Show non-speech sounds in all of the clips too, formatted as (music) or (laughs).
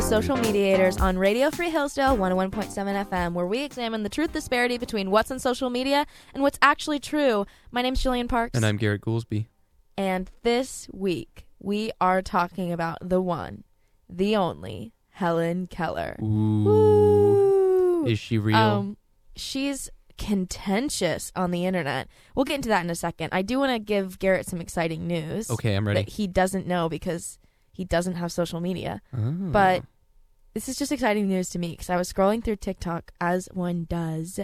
to Social Mediators on Radio Free Hillsdale 101.7 FM, where we examine the truth disparity between what's on social media and what's actually true. My name's Jillian Parks. And I'm Garrett Goolsby. And this week, we are talking about the one, the only, Helen Keller. Ooh. Woo! Is she real? Um, she's contentious on the internet. We'll get into that in a second. I do want to give Garrett some exciting news okay, I'm ready. that he doesn't know because he doesn't have social media. Oh. But this is just exciting news to me because I was scrolling through TikTok as one does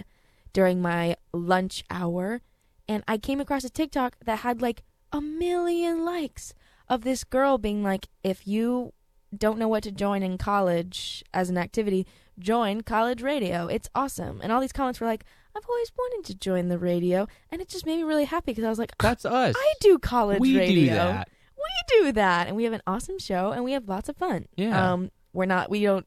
during my lunch hour, and I came across a TikTok that had like a million likes of this girl being like, if you don't know what to join in college as an activity, join college radio. It's awesome. And all these comments were like, I've always wanted to join the radio, and it just made me really happy because I was like, that's us. I do college we radio do that. We do that and we have an awesome show and we have lots of fun Yeah. um we're not we don't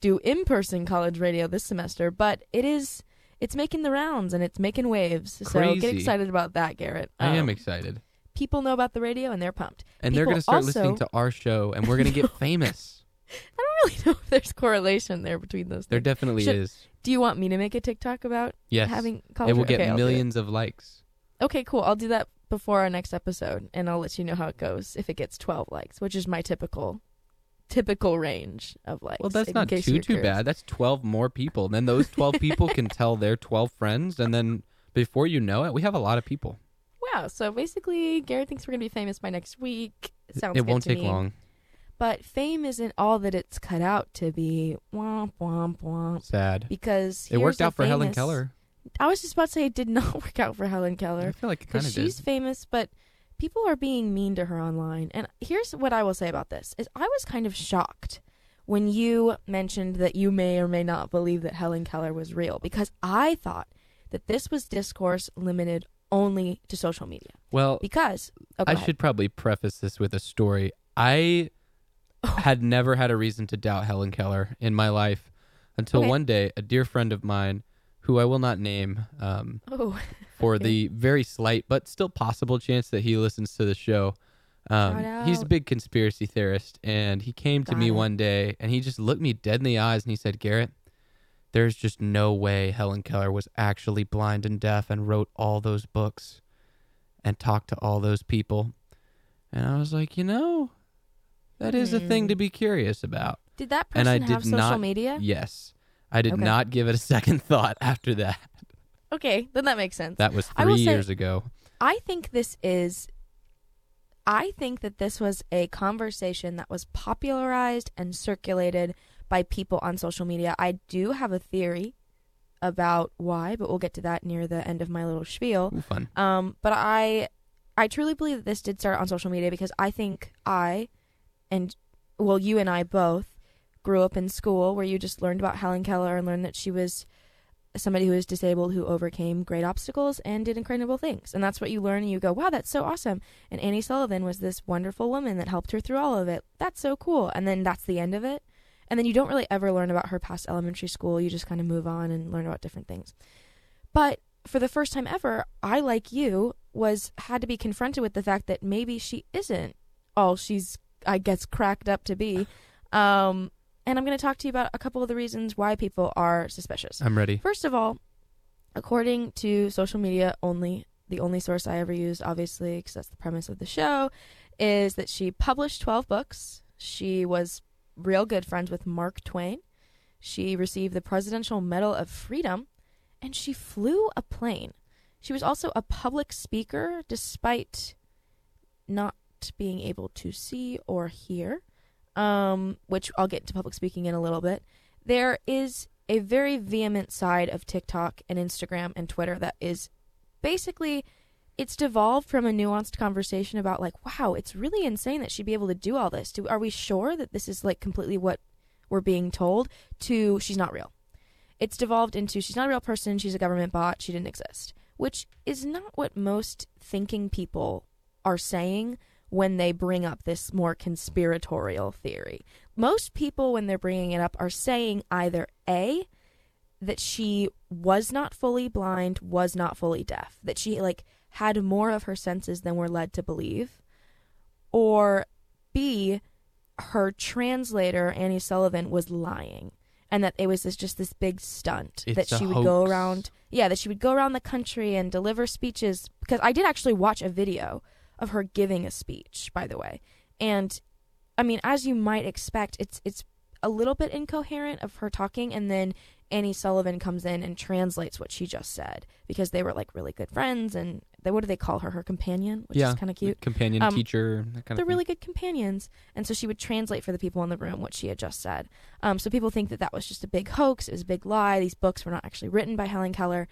do in-person college radio this semester but it is it's making the rounds and it's making waves so Crazy. get excited about that garrett I am Um, excited. people know about the radio and they're pumped And they're going to start also- listening to our show, and we're going to get (laughs) famous. i don't really know if there's correlation there between those There things. definitely Should- is. do you want me to make a tiktok about Yes. having college radio? it will get it. millions of likes. okay cool i'll do that before our next episode and i'll let you know how it goes if it gets 12 likes which is my typical typical range of likes Well, that's not too too curious. bad. That's 12 more people. And Then those 12 people can (laughs) tell their 12 friends, and then before you know it, we have a lot of people. Wow. So basically, Garrett thinks we're gonna be famous by next week. Sounds. it good won't to take me. long. But fame isn't all that it's cut out to be. Womp womp womp. Sad. Because It worked out for Helen Keller. I was just about to say it did (laughs) not work out for Helen Keller. I feel like it kind of she's did. famous, but people are being mean to her online. And here's what I will say about this: is I was kind of shocked when you mentioned that you may or may not believe that Helen Keller was real because I thought that this was discourse limited only to social media. Well, Because oh, I ahead. should probably preface this with a story. I oh. had never had a reason to doubt Helen Keller in my life until Okay. one day a dear friend of mine, who I will not name, um, Oh, for (laughs) the very slight but still possible chance that he listens to the show. Um, he's a big conspiracy theorist, and he came to me it. one day and he just looked me dead in the eyes and he said, Garrett, there's just no way Helen Keller was actually blind and deaf and wrote all those books and talked to all those people. And I was like, you know, that is a thing Hmm. to be curious about. did that And person I have did social not- media? Yes. I did Okay. not give it a second (laughs) thought after that. Okay, then that makes sense. That was three say- years ago. I think this is. I think that this was a conversation that was popularized and circulated by people on social media. I do have a theory about why, but we'll get to that near the end of my little spiel. Ooh, fun. Um, but I, I truly believe that this did start on social media because I think I, and well, you and I both grew up in school where you just learned about Helen Keller and learned that she was somebody who was disabled who overcame great obstacles and did incredible things. And that's what you learn and you go, wow, that's so awesome. And Annie Sullivan was this wonderful woman that helped her through all of it. That's so cool. And then that's the end of it. And then you don't really ever learn about her past elementary school. You just kind of move on and learn about different things. But for the first time ever, I like you was had to be confronted with the fact that maybe she isn't all she's I guess cracked up to be. Um and I'm going to talk to you about a couple of the reasons why people are suspicious. I'm ready. First of all, according to social media only, the only source I ever used, obviously, because that's the premise of the show, is that she published 12 books. She was real good friends with Mark Twain. She received the Presidential Medal of Freedom, and she flew a plane. She was also a public speaker, despite not being able to see or hear, um, which I'll get into public speaking in a little bit. There is a very vehement side of TikTok and Instagram and Twitter that is basically it's devolved from a nuanced conversation about like wow it's really insane that she'd be able to do all this to are we sure that this is like completely what we're being told to she's not real it's devolved into she's not a real person she's a government bot she didn't exist which is not what most thinking people are saying when they bring up this more conspiratorial theory. Most people when they're bringing it up are saying either a that she was not fully blind, was not fully deaf, that she like had more of her senses than we're led to believe, or B, her translator Annie Sullivan was lying and that it was this, just this big stunt It's that she would go around yeah that she would go around the country and deliver speeches because I did actually watch a video of her giving a speech by the way. And I mean as you might expect it's it's a little bit incoherent of her talking and then Annie Sullivan comes in and translates what she just said because they were like really good friends and they, what do they call her? Her companion which yeah, is kind of cute. Companion Um, teacher, that kind of they're of really good companions and so she would translate for the people in the room what she had just said. Um, so people think that that was just a big hoax it was a big lie these books were not actually written by helen keller.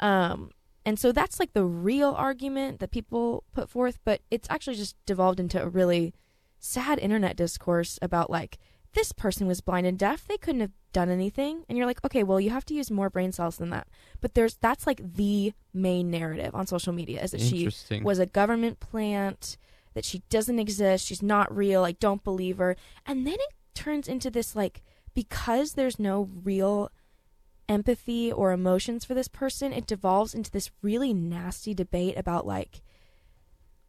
Um, and so that's like the real argument that people put forth but it's actually just devolved into a really sad internet discourse about like this person was blind and deaf they couldn't have done anything. And you're like okay well you have to use more brain cells than that. But there's that's like the main narrative on social media is that she was a government plant, that she doesn't exist, she's not real, I don't believe her. And then it turns into this like because there's no real empathy or emotions for this person, it devolves into this really nasty debate about like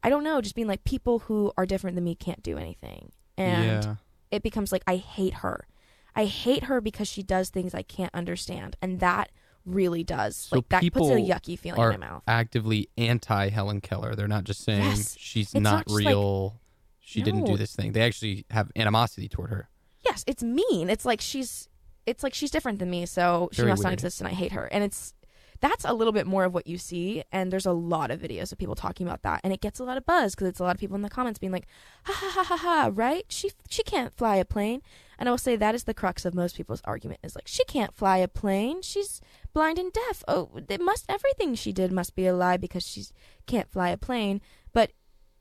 I don't know, just being like people who are different than me can't do anything. And yeah. it becomes like I hate her. I hate her because she does things I can't understand. And that really does. So like that puts a yucky feeling in my mouth. actively anti Helen Keller. They're not just saying Yes. she's It's not not, just like- real. she didn't do this thing. They actually have animosity toward her. yes, it's mean. It's like she's it's like she's different than me, so she Very must not weird. exist and I hate her. And it's that's a little bit more of what you see and there's a lot of videos of people talking about that and it gets a lot of buzz because it's a lot of people in the comments being like ha ha ha ha ha right? She she can't fly a plane. And i will say that is the crux of most people's argument is like she can't fly a plane. She's blind and deaf. Oh it must everything she did must be a lie because she can't fly a plane. But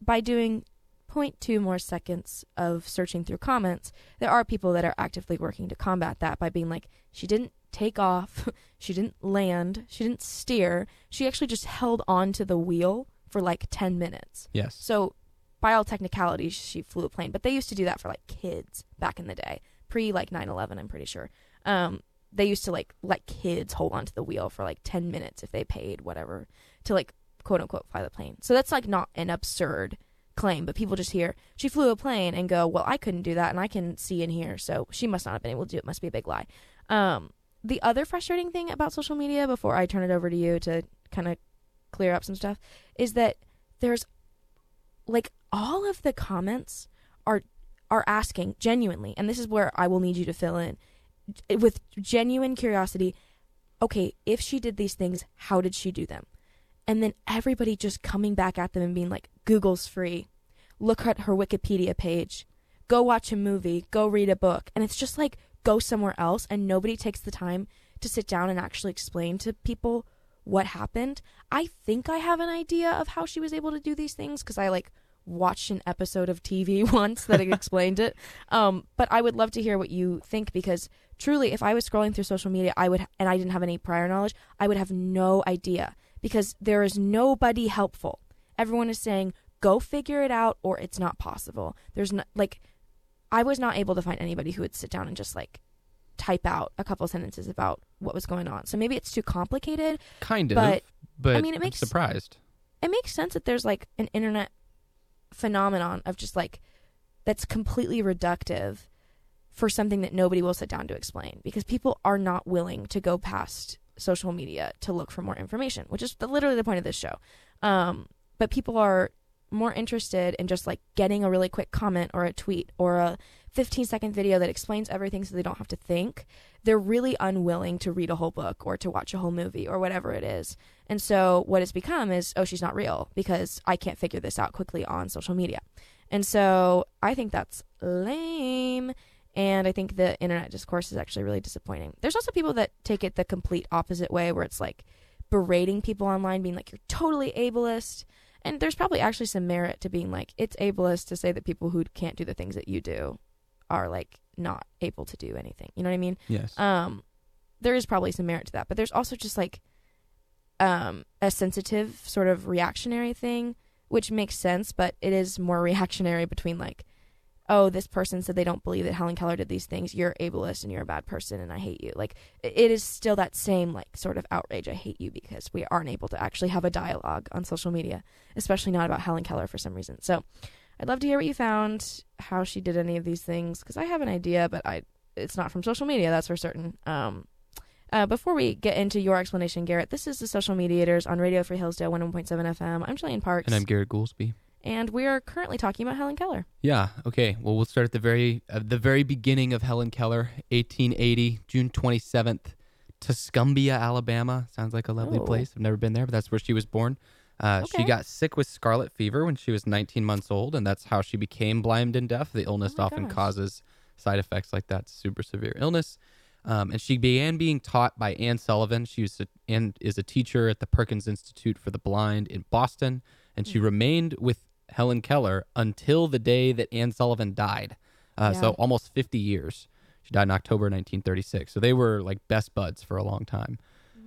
by doing 0.2 more seconds of searching through comments, there are people that are actively working to combat that by being like, she didn't take off, (laughs) she didn't land, she didn't steer, she actually just held on to the wheel for like 10 minutes. Yes. So, by all technicalities, she flew a plane, but they used to do that for like kids back in the day, pre like 9 11, I'm pretty sure. Um, they used to like let kids hold onto the wheel for like 10 minutes if they paid whatever to like quote unquote fly the plane. So that's like not an absurd claim, but people just hear she flew a plane and go, "Well, I couldn't do that and I can see and hear, so she must not have been able to do it. Must be a big lie." Um, the other frustrating thing about social media before I turn it over to you to kind of clear up some stuff is that there's like all of the comments are are asking genuinely, and this is where I will need you to fill in with genuine curiosity. Okay, if she did these things, how did she do them? And then everybody just coming back at them and being like, Google's free. Look at her Wikipedia page. Go watch a movie. Go read a book. And it's just like, go somewhere else. And nobody takes the time to sit down and actually explain to people what happened. I think I have an idea of how she was able to do these things because I like watched an episode of TV (laughs) once that explained it. Um, but I would love to hear what you think because truly, if I was scrolling through social media, I would, and I didn't have any prior knowledge, I would have no idea because there is nobody helpful. Everyone is saying, go figure it out or it's not possible. There's not, like, I was not able to find anybody who would sit down and just like type out a couple sentences about what was going on. So maybe it's too complicated. Kind of. But, But, I mean, it I'm makes- surprised. It makes sense that there's like an internet phenomenon of just like that's completely reductive for something that nobody will sit down to explain because people are not willing to go past social media to look for more information, which is the, literally the point of this show. Um, but people are more interested in just like getting a really quick comment or a tweet or a 15 second video that explains everything so they don't have to think. They're really unwilling to read a whole book or to watch a whole movie or whatever it is. And so what it's become is, oh, she's not real because I can't figure this out quickly on social media. And so I think that's lame. And I think the internet discourse is actually really disappointing. There's also people that take it the complete opposite way, where it's like berating people online, being like, you're totally ableist. And there's probably actually some merit to being like, it's ableist to say that people who can't do the things that you do are like not able to do anything. You know what I mean? Yes. um there is probably some merit to that but there's also just like um a sensitive sort of reactionary thing which makes sense but it is more (laughs) reactionary between like oh this person said they don't believe that helen keller did these things you're ableist and you're a bad person and i hate you like it is still that same like sort of outrage i hate you because we aren't able to actually have a dialogue on social media especially not about helen keller for some reason so I'd love to hear what you found, how she did any of these things, because I have an idea, but I it's not from social media, that's for certain. Um, uh, before we get into your explanation, Garrett, this is the Social Mediators on Radio Free Hillsdale 101.7 FM. I'm Jillian Parks. And I'm Garrett Goolsby. And we are currently talking about Helen Keller. Yeah. Okay. Well, we'll start at the very uh, the very beginning of Helen Keller, 1880, June 27th, Tuscumbia, Alabama. Sounds like a lovely Oh. place. I've never been there, but that's where she was born. Uh, She got sick with scarlet fever when she was 19 months old, and that's how she became blind and deaf. The illness Oh often gosh. causes side effects like that, super severe illness. Um, and she began being taught by Anne Sullivan. She was a, and is a teacher at the Perkins Institute for the Blind in Boston, and she remained with Helen Keller until the day that Anne Sullivan died. Uh, Yeah. So almost 50 years. She died in October 1936. So they were like best buds for a long time.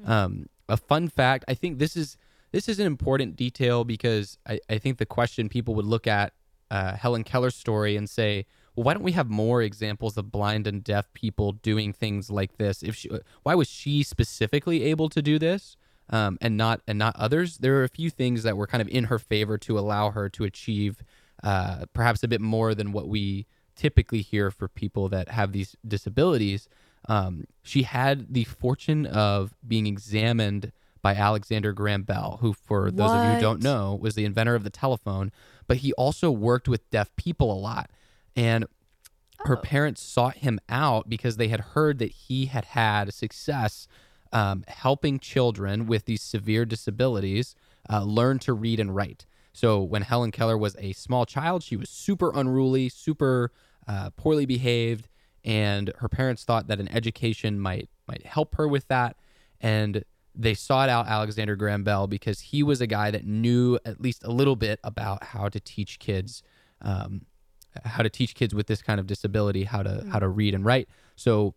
Um, a fun fact: I think this is this is an important detail because I, I think the question people would look at uh, Helen Keller's story and say, well, why don't we have more examples of blind and deaf people doing things like this? If she, why was she specifically able to do this um, and not and not others? There are a few things that were kind of in her favor to allow her to achieve uh, perhaps a bit more than what we typically hear for people that have these disabilities. Um, she had the fortune of being examined by Alexander Graham Bell, who, for those of you who don't know, was the inventor of the telephone, but he also worked with deaf people a lot. And her Oh. parents sought him out because they had heard that he had had success um, helping children with these severe disabilities uh, learn to read and write. So when Helen Keller was a small child, she was super unruly, super uh, poorly behaved, and her parents thought that an education might might help her with that. And they sought out Alexander Graham Bell because he was a guy that knew at least a little bit about how to teach kids um, how to teach kids with this kind of disability how to how to read and write. So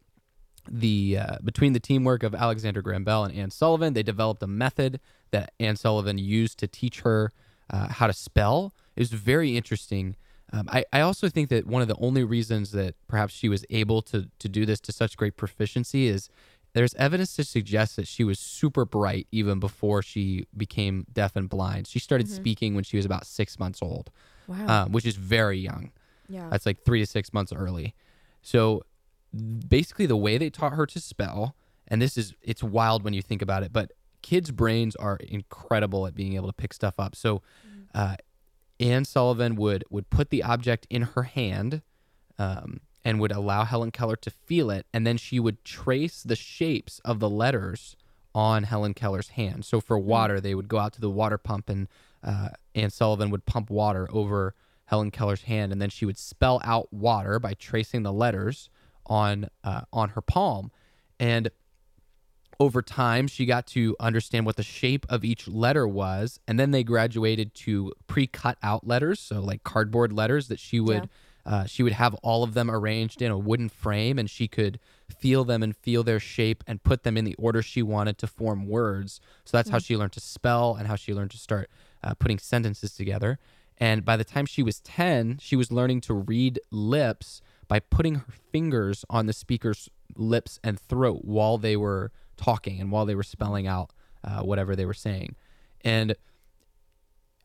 the uh, between the teamwork of Alexander Graham Bell and Anne Sullivan, they developed a method that Anne Sullivan used to teach her uh, how to spell. It was very interesting. Um, I, I also think that one of the only reasons that perhaps she was able to to do this to such great proficiency is there's evidence to suggest that she was super bright even before she became deaf and blind. She started speaking when she was about six months old, Wow. um, which is very young. yeah. That's like three to six months early. So basically, the way they taught her to spell, and this is it's wild when you think about it, but kids' brains are incredible at being able to pick stuff up. So uh, Anne Sullivan would would put the object in her hand. Um, and would allow Helen Keller to feel it, and then she would trace the shapes of the letters on Helen Keller's hand. So for water, they would go out to the water pump, and uh, Anne Sullivan would pump water over Helen Keller's hand, and then she would spell out water by tracing the letters on uh, on her palm. And over time, she got to understand what the shape of each letter was, and then they graduated to pre-cut out letters, so like cardboard letters that she would. Uh, she would have all of them arranged in a wooden frame, and she could feel them and feel their shape and put them in the order she wanted to form words. So that's how she learned to spell and how she learned to start uh, putting sentences together. And by the time she was 10, she was learning to read lips by putting her fingers on the speaker's lips and throat while they were talking and while they were spelling out uh, whatever they were saying. And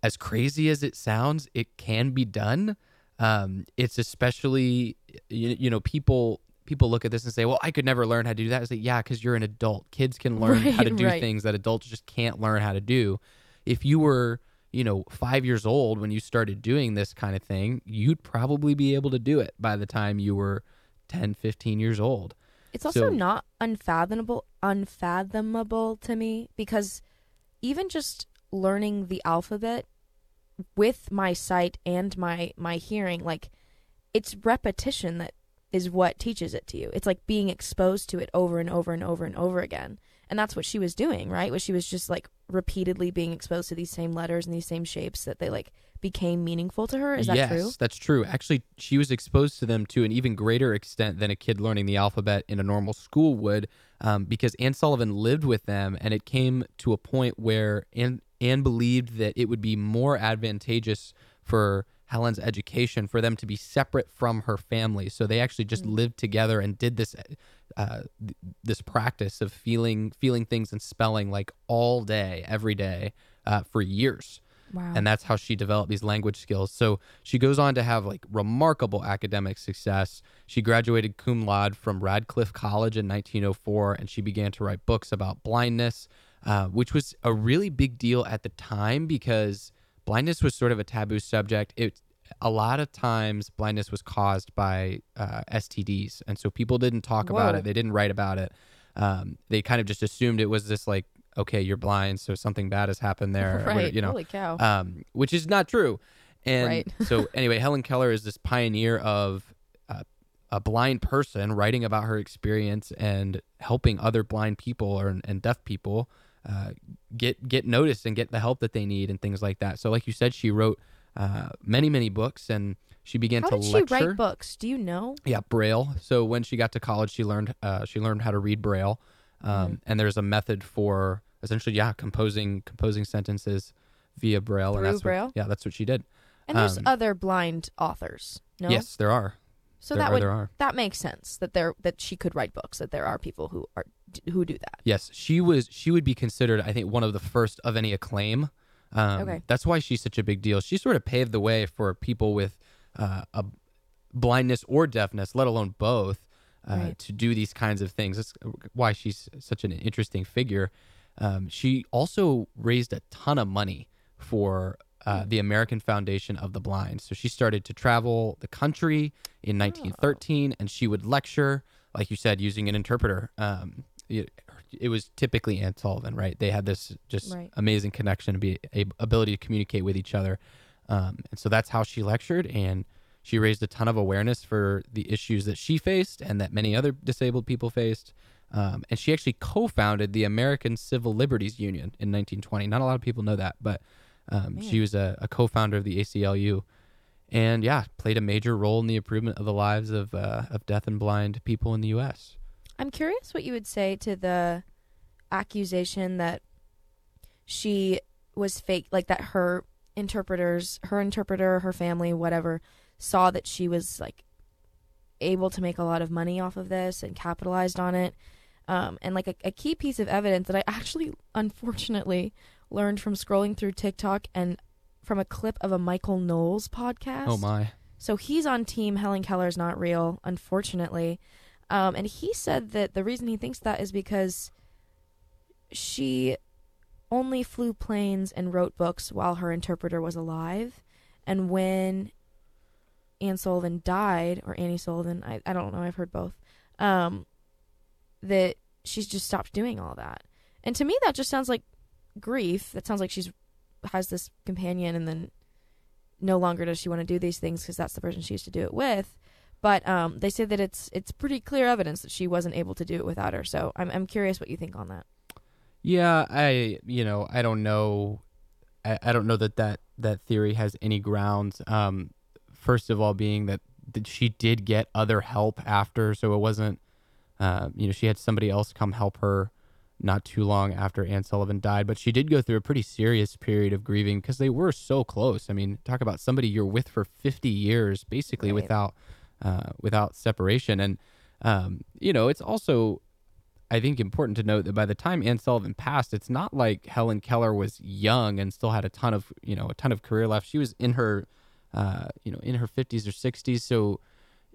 as crazy as it sounds, it can be done. Um, it's especially, you, you know, people people look at this and say, "Well, I could never learn how to do that." It's like, yeah, because you're an adult. Kids can learn (laughs) how to do right. things that adults just can't learn how to do. If you were, you know, five years old when you started doing this kind of thing, you'd probably be able to do it by the time you were 10, 15 years old. It's also So- not unfathomable unfathomable to me because even just learning the alphabet with my sight and my my hearing like it's repetition that is what teaches it to you. It's like being exposed to it over and over and over and over again. And that's what she was doing, right? Was she was just like repeatedly being exposed to these same letters and these same shapes that they like became meaningful to her. Is that yes, true? that's true. Actually, she was exposed to them to an even greater extent than a kid learning the alphabet in a normal school would, um, because Anne Sullivan lived with them, and it came to a point where Anne, Anne believed that it would be more advantageous for Helen's education for them to be separate from her family. So they actually just lived together and did this uh, th- this practice of feeling feeling things and spelling like all day, every day, uh, for years. Wow. and that's how she developed these language skills. So she goes on to have like remarkable academic success. She graduated cum laude from Radcliffe College in 1904, and she began to write books about blindness, uh, which was a really big deal at the time because blindness was sort of a taboo subject. It a lot of times blindness was caused by uh, STDs, and so people didn't talk about it. They didn't write about it. Um, they kind of just assumed it was this like, okay, you're blind, so something bad has happened there. or, right. You know, Holy cow. um, which is not true. And Right. so, (laughs) anyway, Helen Keller is this pioneer of uh, a blind person writing about her experience and helping other blind people or and deaf people uh, get get noticed and get the help that they need and things like that. So, like you said, she wrote uh, many many books and she began How to did she write books? Do you know? Yeah, Braille. So when she got to college, she learned uh, she learned how to read Braille, um, Mm-hmm. and there's a method for essentially, yeah, composing composing sentences via Braille. Through and that's Braille? What, yeah, that's what she did. And there's Um, other blind authors. No. Yes, there are. So there that are. would There are. that makes sense that there that she could write books. That there are people who are who do that. Yes, she was. She would be considered, I think, one of the first of any acclaim. Um, Okay. That's why she's such a big deal. She sort of paved the way for people with uh, a blindness or deafness, let alone both, uh, Right. to do these kinds of things. That's why she's such an interesting figure. Um, she also raised a ton of money for uh, the American Foundation of the Blind. So she started to travel the country in 1913, and she would lecture, like you said, using an interpreter. Um, it, was typically Anne Sullivan, right? They had this just Right. amazing connection and be a, ability to communicate with each other, um, and so that's how she lectured, and she raised a ton of awareness for the issues that she faced and that many other disabled people faced. Um, and she actually co-founded the American Civil Liberties Union in 1920. Not a lot of people know that, but um, she was a, a co-founder of the ACLU, and yeah, played a major role in the improvement of the lives of uh, of deaf and blind people in the U.S. I'm curious what you would say to the accusation that she was fake, like that her interpreters, her interpreter, her family, whatever, saw that she was like able to make a lot of money off of this and capitalized on it. Um, and like a, a key piece of evidence that I actually, unfortunately, learned from scrolling through TikTok and from a clip of a Michael Knowles podcast. Oh my! So he's on team Helen Keller's not real, unfortunately. Um, and he said that the reason he thinks that is because she only flew planes and wrote books while her interpreter was alive. And when Anne Sullivan died, or Annie Sullivan, I, I don't know, I've heard both, um, that she's just stopped doing all that. And to me, that just sounds like grief. That sounds like she's has this companion and then no longer does she want to do these things because that's the person she used to do it with. But um, they say that it's it's pretty clear evidence that she wasn't able to do it without her. So I'm I'm curious what you think on that. Yeah, I you know I don't know, I, I don't know that that that theory has any grounds. Um, first of all, being that, that she did get other help after, so it wasn't, uh, you know, she had somebody else come help her not too long after Anne Sullivan died, but she did go through a pretty serious period of grieving because they were so close. I mean, talk about somebody you're with for 50 years, basically Right. without uh, without separation, and um, you know, it's also I think important to note that by the time Anne Sullivan passed, it's not like Helen Keller was young and still had a ton of you know a ton of career left. She was in her uh, you know in her 50s or 60s, so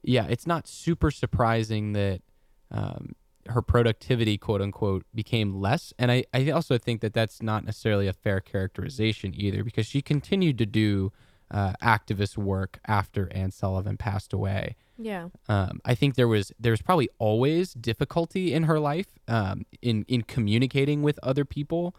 yeah, it's not super surprising that um, her productivity, quote unquote, became less. And I, I also think that that's not necessarily a fair characterization either, because she continued to do uh, activist work after Anne Sullivan passed away. Yeah. Um, I think there was there was probably always difficulty in her life um, in in communicating with other people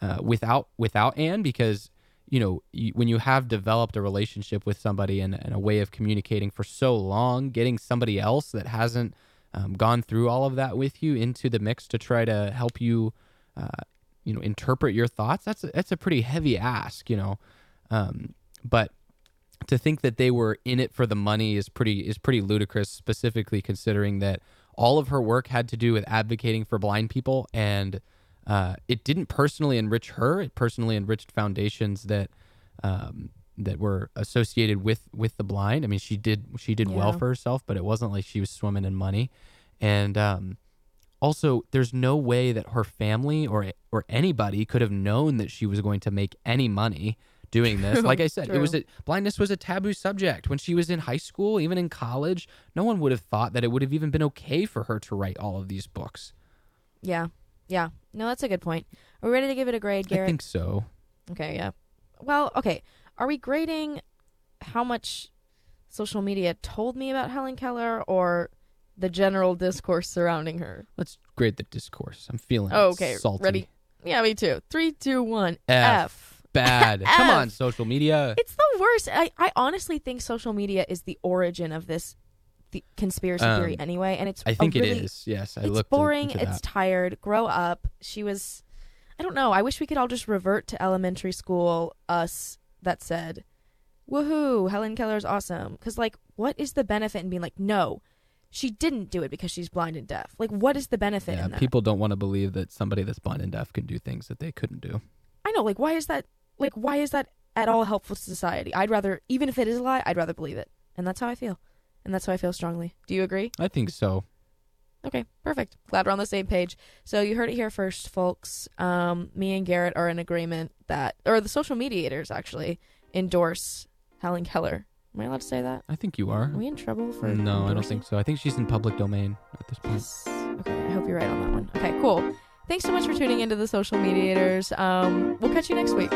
uh, without without Anne because you know you, when you have developed a relationship with somebody and, and a way of communicating for so long, getting somebody else that hasn't um, gone through all of that with you into the mix to try to help you uh, you know interpret your thoughts that's a, that's a pretty heavy ask you know um, but to think that they were in it for the money is pretty is pretty ludicrous specifically considering that all of her work had to do with advocating for blind people. And uh, it didn't personally enrich her. It personally enriched foundations that um, that were associated with with the blind. I mean she did she did well for herself but it wasn't like she was swimming in money. And um, also there's no way that her family or or anybody could have known that she was going to make any money doing this. Like I said, it was a, blindness was a taboo subject when she was in high school, even in college. No one would have thought that it would have even been okay for her to write all of these books. Yeah. Yeah. No, that's a good point. Are we ready to give it a grade, Gary? I think so. Okay, yeah. Well, okay. Are we grading how much social media told me about Helen Keller or the general discourse surrounding her? Let's grade the discourse. I'm feeling Oh, okay. salty. Ready? Yeah, me too. Three, two, one. F. F. Bad. (laughs) Come on, social media. It's the worst. I, I honestly think social media is the origin of this the conspiracy Um, theory anyway, and it's I think really, it is. Yes, I it's boring. It's tired. Grow up. She was. I don't know. I wish we could all just revert to elementary school us that said, "Woohoo! Helen Keller's awesome." Because like, what is the benefit in being like, no, she didn't do it because she's blind and deaf. Like, what is the benefit yeah, in that? people don't want to believe that somebody that's blind and deaf can do things that they couldn't do. I know. Like, why is that? Like, why is that at all helpful to society? I'd rather, even if it is a lie, I'd rather believe it, and that's how I feel, and that's how I feel strongly. Do you agree? I think so. Okay, perfect. Glad we're on the same page. So you heard it here first, folks. Um, me and Garrett are in agreement that, or the social mediators actually endorse Helen Keller. Am I allowed to say that? I think you are. Are we in trouble for? No, I don't think so. I think she's in public domain at this point. Yes. Okay, I hope you're right on that one. Okay, cool. Thanks so much for tuning into the social mediators. Um, we'll catch you next week.